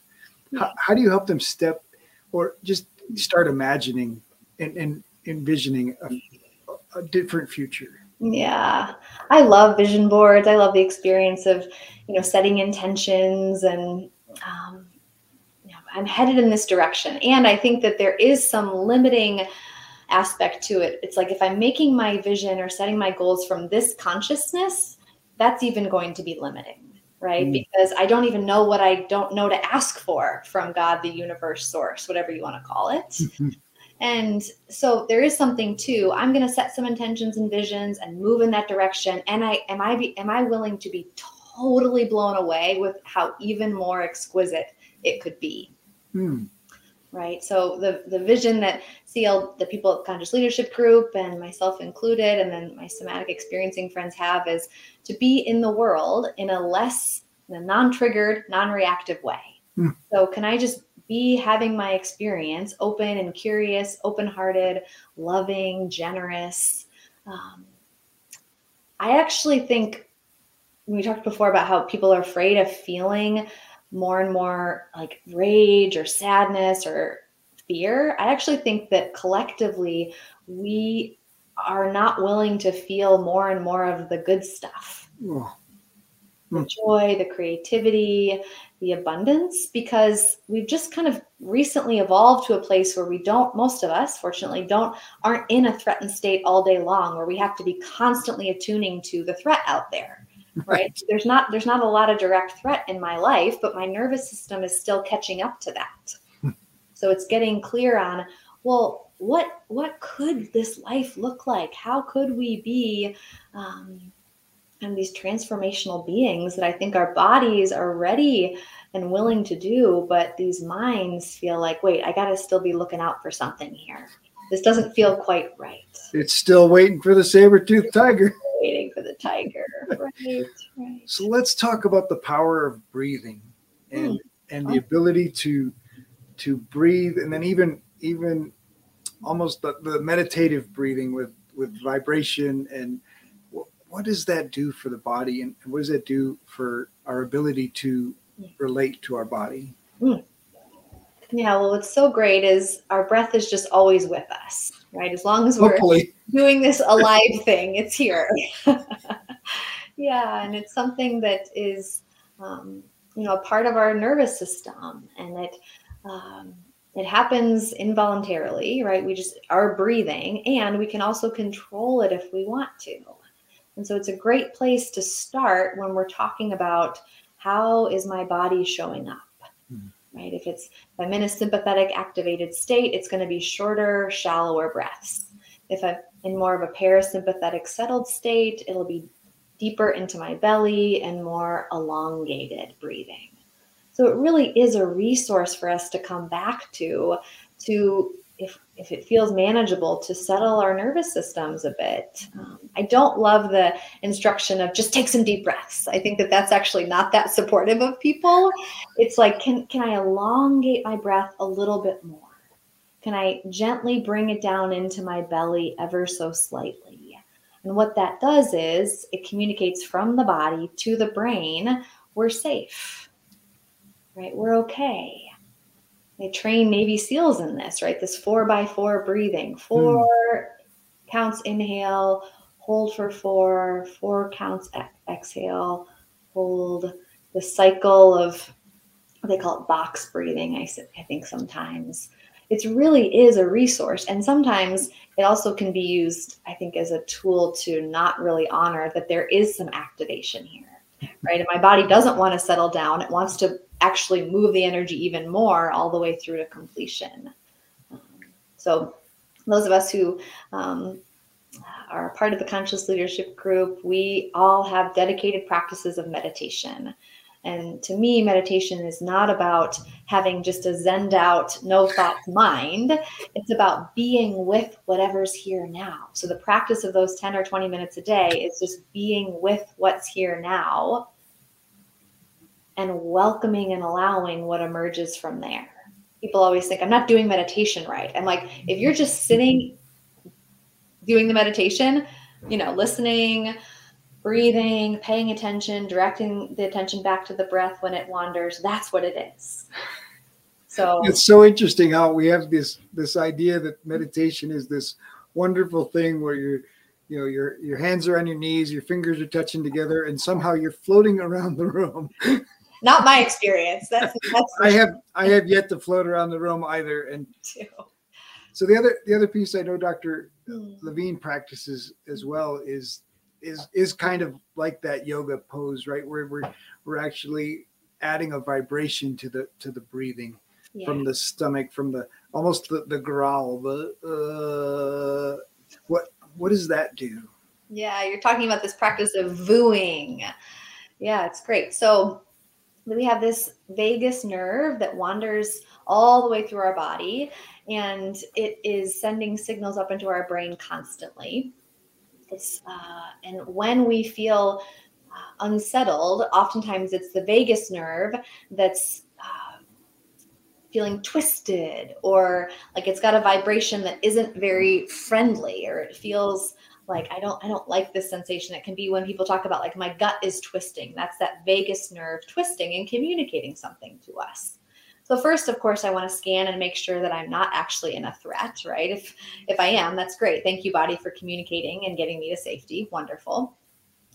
How, how do you help them step or just start imagining and, and envisioning a, a different future yeah i love vision boards i love the experience of you know setting intentions and um, you know, i'm headed in this direction and i think that there is some limiting aspect to it it's like if i'm making my vision or setting my goals from this consciousness that's even going to be limiting right? Mm. Because I don't even know what I don't know to ask for from God, the universe, source, whatever you want to call it. And so there is something too. I'm going to set some intentions and visions and move in that direction. And I am I be, am I willing to be totally blown away with how even more exquisite it could be. Mm. Right. So the the vision that CL, the people at Conscious Leadership Group, and myself included, and then my somatic experiencing friends have is to be in the world in a less in a non-triggered, non-reactive way. Hmm. So can I just be having my experience open and curious, open-hearted, loving, generous? Um, I actually think we talked before about how people are afraid of feeling more and more like rage or sadness or fear. I actually think that collectively we are not willing to feel more and more of the good stuff. Oh. The hmm. joy, the creativity, the abundance, because we've just kind of recently evolved to a place where we don't, most of us, fortunately, don't aren't in a threatened state all day long, where we have to be constantly attuning to the threat out there. [LAUGHS] Right. right. There's not there's not a lot of direct threat in my life, but my nervous system is still catching up to that. Hmm. so it's getting clear on, well, what what could this life look like? How could we be um, and these transformational beings that I think our bodies are ready and willing to do, but these minds feel like, wait, I got to still be looking out for something here. This doesn't feel quite right. It's still waiting for the saber-toothed tiger. [LAUGHS] Waiting for the tiger. right, right. So let's talk about the power of breathing and mm. and the ability to to breathe and then even even almost the, the meditative breathing with with vibration and what does that do for the body and what does that do for our ability to relate to our body mm. yeah well what's so great is our breath is just always with us right as long as we're Hopefully. doing this [LAUGHS] alive thing it's here [LAUGHS] yeah and it's something that is um, you know a part of our nervous system and it um, it happens involuntarily, right? We just are breathing and we can also control it if we want to. And so it's a great place to start when we're talking about how is my body showing up, mm-hmm. right? If it's if I'm in a sympathetic activated state, it's going to be shorter, shallower breaths. If I'm in more of a parasympathetic settled state, it'll be deeper into my belly and more elongated breathing. So it really is a resource for us to come back to, to if it feels manageable to settle our nervous systems a bit. Um, I don't love the instruction of just take some deep breaths. I think that that's actually not that supportive of people. It's like can can I elongate my breath a little bit more? Can I gently bring it down into my belly ever so slightly? And what that does is it communicates from the body to the brain, we're safe right? We're okay. They train Navy SEALs in this, right? This four by four breathing. Four mm. counts inhale, hold for four, four counts exhale, hold. The cycle of they call it box breathing, I, I think sometimes. It really is a resource. And sometimes it also can be used, I think, as a tool to not really honor that there is some activation here right? And my body doesn't want to settle down. It wants to actually move the energy even more all the way through to completion. Um, so, those of us who um, are part of the conscious leadership group, we all have dedicated practices of meditation. And to me, meditation is not about having just a zened out, no thoughts mind. It's about being with whatever's here now. So the practice of those 10 or 20 minutes a day is just being with what's here now and welcoming and allowing what emerges from there. People always think, I'm not doing meditation right. I'm like, if you're just sitting doing the meditation, you know, listening, breathing, paying attention, directing the attention back to the breath when it wanders. That's what it is. So it's so interesting how we have this this idea that meditation is this wonderful thing where you're you know your your hands are on your knees your fingers are touching together and somehow you're floating around the room [LAUGHS] not my experience that's, that's [LAUGHS] i have i have yet to float around the room either and so the other the other piece i know dr mm. levine practices as well is is is kind of like that yoga pose right where we're we're actually adding a vibration to the to the breathing yeah. from the stomach from the almost the, the growl the uh what what does that do? Yeah, you're talking about this practice of vooing. Yeah, it's great. So we have this vagus nerve that wanders all the way through our body and it is sending signals up into our brain constantly. It's, uh, and when we feel uh, unsettled, oftentimes it's the vagus nerve that's uh, feeling twisted or like it's got a vibration that isn't very friendly or it feels like i don't i don't like this sensation. It can be when people talk about like my gut is twisting. That's that vagus nerve twisting and communicating something to us. So first of course i want to scan and make sure that i'm not actually in a threat right? If if i am that's great. Thank you body for communicating and getting me to safety. Wonderful.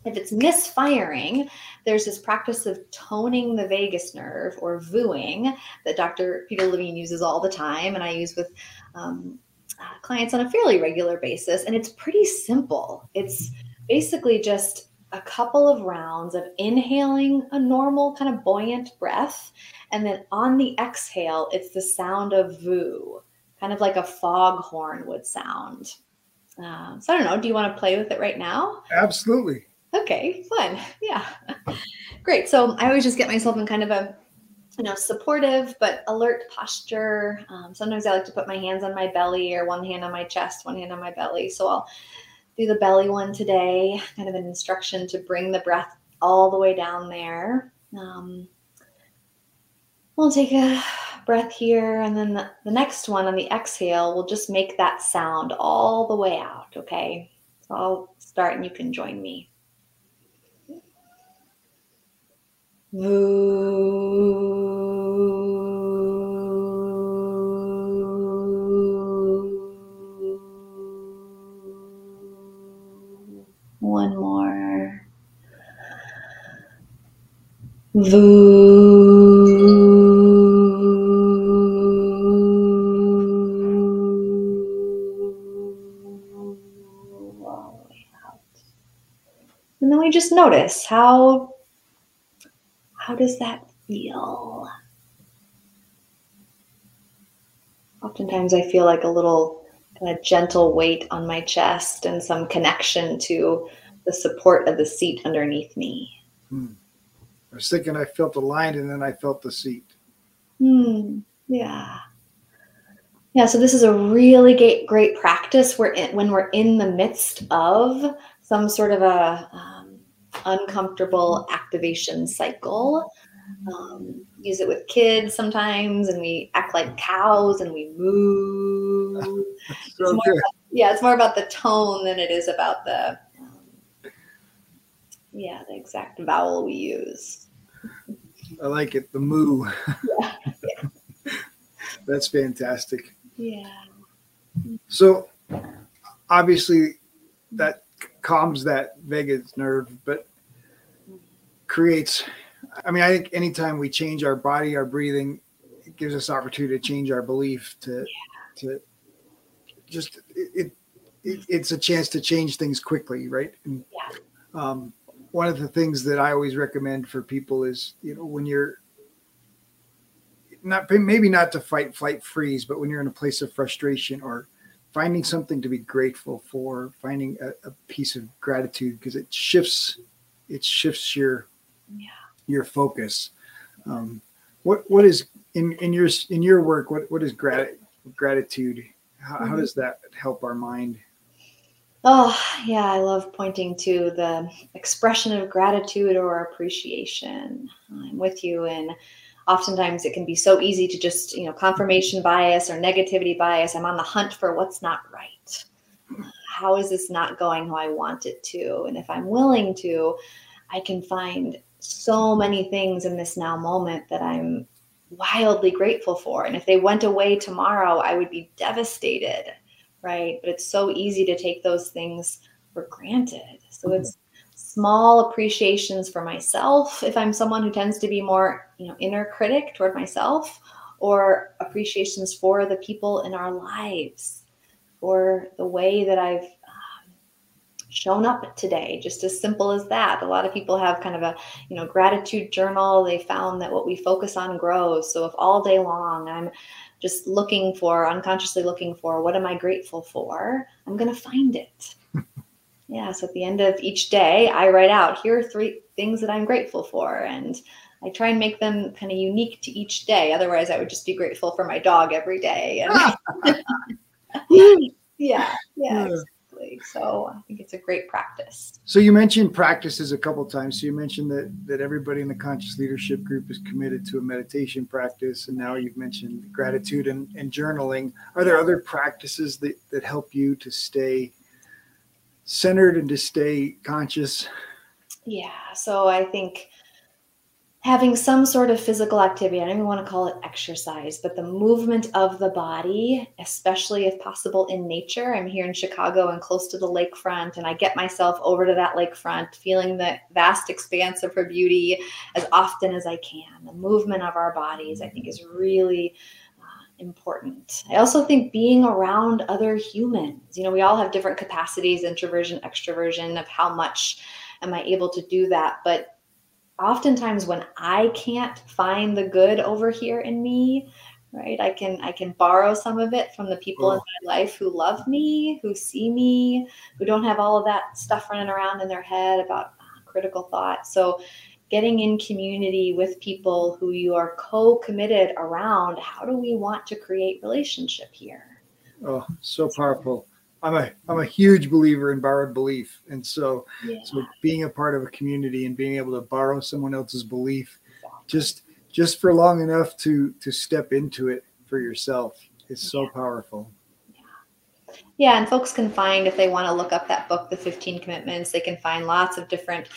If it's misfiring, there's this practice of toning the vagus nerve or vooing that Dr. Peter Levine uses all the time, and I use with um, clients on a fairly regular basis. And it's pretty simple. It's basically just a couple of rounds of inhaling a normal kind of buoyant breath, and then on the exhale, it's the sound of voo, kind of like a foghorn would sound. Uh, so I don't know. Do you want to play with it right now? Absolutely. Okay, fun. [LAUGHS] Yeah. Great. So I always just get myself in kind of a you know supportive but alert posture. Um, sometimes I like to put my hands on my belly or one hand on my chest, one hand on my belly. So I'll do the belly one today, kind of an instruction to bring the breath all the way down there. Um, we'll take a breath here, and then the, the next one on the exhale, we'll just make that sound all the way out. Okay. So I'll start and you can join me. One more. And then we just notice how how does that feel? Oftentimes, I feel like a little kind of gentle weight on my chest and some connection to the support of the seat underneath me. Hmm. I was thinking I felt the line and then I felt the seat. Hmm. Yeah. Yeah, so this is a really great, great practice where when we're in the midst of some sort of a um, uncomfortable activation cycle. Um, use it with kids sometimes, and we act like cows and we move. so [LAUGHS] it's about, yeah, it's more about the tone than it is about the um, yeah the exact vowel we use. I like it, the moo. Yeah. [LAUGHS] yeah. That's fantastic. Yeah. So obviously that calms that vagus nerve, but creates. I mean, I think anytime we change our body, our breathing, it gives us opportunity to change our belief. To yeah. to just it, it, it's a chance to change things quickly, right? And, yeah. Um, one of the things that I always recommend for people is, you know, when you're not maybe not to fight, flight, freeze, but when you're in a place of frustration or finding something to be grateful for, finding a, a piece of gratitude because it shifts it shifts your yeah. your focus. Um, what what is in in your in your work? What what is grat- gratitude? How, mm-hmm. how does that help our mind? Oh, yeah, I love pointing to the expression of gratitude or appreciation. I'm with you. And oftentimes it can be so easy to just, you know, confirmation bias or negativity bias. I'm on the hunt for what's not right how is this not going how I want it to? And if I'm willing to, I can find so many things in this now moment that I'm wildly grateful for. And if they went away tomorrow, I would be devastated, right? But it's so easy to take those things for granted. So it's small appreciations for myself if I'm someone who tends to be more, you know, inner critic toward myself or appreciations for the people in our lives or the way that I've um, shown up today just as simple as that. A lot of people have kind of a you know gratitude journal. They found that what we focus on grows. So if all day long i'm just looking for unconsciously looking for what am i grateful for? I'm going to find it yeah so at the end of each day i write out here are three things that i'm grateful for and I try and make them kind of unique to each day. Otherwise, I would just be grateful for my dog every day. And ah. [LAUGHS] yeah, yeah. Hmm. Exactly. So I think it's a great practice. So you mentioned practices a couple times. So you mentioned that that everybody in the conscious leadership group is committed to a meditation practice, and now you've mentioned gratitude and, and journaling. Are there other practices that that help you to stay centered and to stay conscious? Yeah. So I think having some sort of physical activity. I don't even want to call it exercise, but the movement of the body, especially if possible in nature. I'm here in Chicago and close to the lakefront, and I get myself over to that lakefront, feeling the vast expanse of her beauty as often as I can. The movement of our bodies, I think, is really important. I also think being around other humans. You know, we all have different capacities, introversion, extroversion, of how much am I able to do that, but oftentimes when I can't find the good over here in me, right? I can I can borrow some of it from the people oh. in my life who love me, who see me, who don't have all of that stuff running around in their head about uh, critical thought. So getting in community with people who you are co-committed around, how do we want to create relationship here? Oh, so powerful. I'm a I'm a huge believer in borrowed belief, and so yeah. so being a part of a community and being able to borrow someone else's belief, just just for long enough to to step into it for yourself is so yeah. powerful. Yeah, yeah, and folks can find if they want to look up that book, The 15 Commitments, they can find lots of different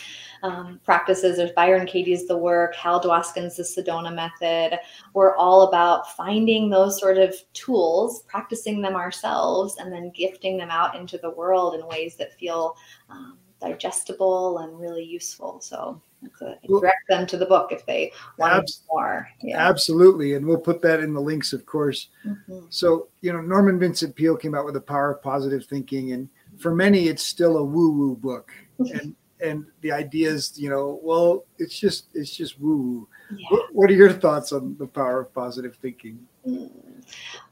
um, practices. There's Byron Katie's The Work, Hal Dwoskin's The Sedona Method. We're all about finding those sort of tools, practicing them ourselves, and then gifting them out into the world in ways that feel um, digestible and really useful. So well, direct them to the book if they want abs- more. Yeah. Absolutely. And we'll put that in the links, of course. Mm-hmm. So, you know, Norman Vincent Peale came out with the power of positive thinking. And for many, it's still a woo woo book. [LAUGHS] and and the idea is, you know, well, it's just it's just woo. Yeah. What, what, are your thoughts on the power of positive thinking? Mm,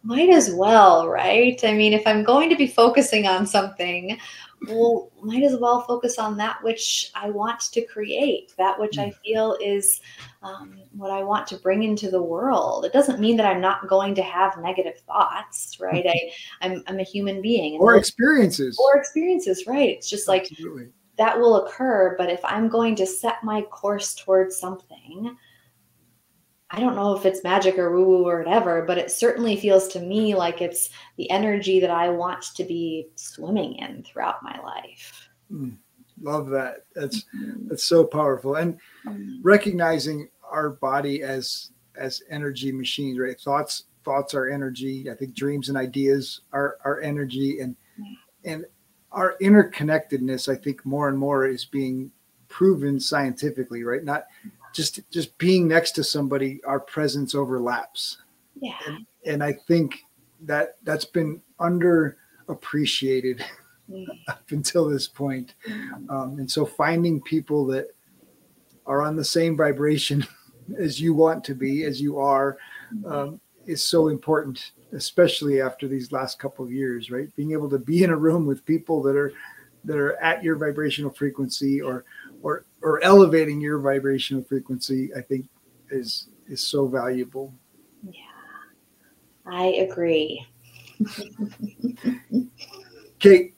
might as well, right? I mean, if I'm going to be focusing on something, well, might as well focus on that which I want to create, that which I mm. feel is um, what I want to bring into the world. It doesn't mean that I'm not going to have negative thoughts, right? I, I'm, I'm a human being. Or experiences. Or experiences, right? It's just like Absolutely that will occur. But if I'm going to set my course towards something, I don't know if it's magic or woo woo or whatever, but it certainly feels to me like it's the energy that I want to be swimming in throughout my life. Mm, love that. That's mm-hmm. that's so powerful. And mm-hmm. recognizing our body as as energy machines, right? Thoughts thoughts are energy. I think dreams and ideas are are energy, and and our interconnectedness, I think more and more is being proven scientifically, right? Not just just being next to somebody, our presence overlaps. Yeah. And, and I think that that's been underappreciated mm. [LAUGHS] up until this point. Um, and so finding people that are on the same vibration [LAUGHS] as you want to be, as you are, mm-hmm. um, is so important especially after these last couple of years, right? Being able to be in a room with people that are that are at your vibrational frequency or or or elevating your vibrational frequency, I think is is so valuable. Yeah. I agree. Kate,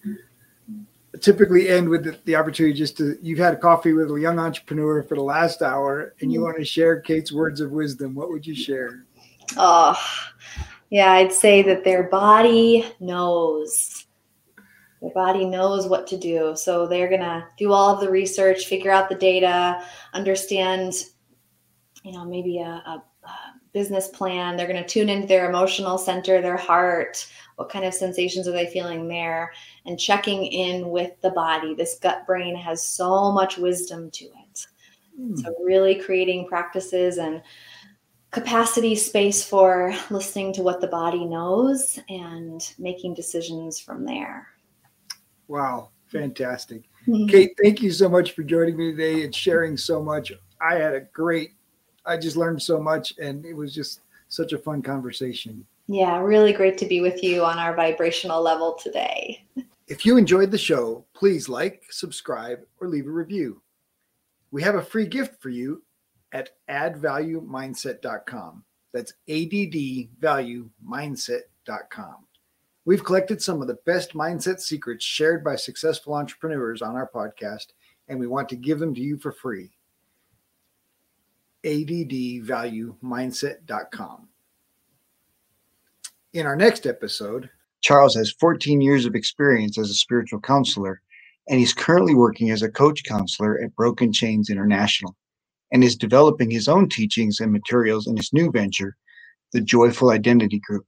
typically end with the, the, opportunity just to you've had coffee with a young entrepreneur for the last hour and you mm-hmm. want to share Kate's words of wisdom. What would you share? Oh, yeah, I'd say that their body knows. Their body knows what to do. So they're going to do all of the research, figure out the data, understand, you know, maybe a, a, a business plan. They're going to tune into their emotional center, their heart. What kind of sensations are they feeling there? And checking in with the body. This gut brain has so much wisdom to it. Mm. So, really creating practices and capacity space for listening to what the body knows and making decisions from there. Wow, fantastic. Mm-hmm. Kate, thank you so much for joining me today and sharing so much. I had a great, I just learned so much and it was just such a fun conversation. Yeah, really great to be with you on our vibrational level today. If you enjoyed the show, please like, subscribe, or leave a review. We have a free gift for you at addvaluemindset.com. That's addvaluemindset.com. We've collected some of the best mindset secrets shared by successful entrepreneurs on our podcast, and we want to give them to you for free. addvaluemindset.com. In our next episode, Charles has 14 years of experience as a spiritual counselor, and he's currently working as a coach counselor at Broken Chains International and is developing his own teachings and materials in his new venture, the Joyful Identity Group.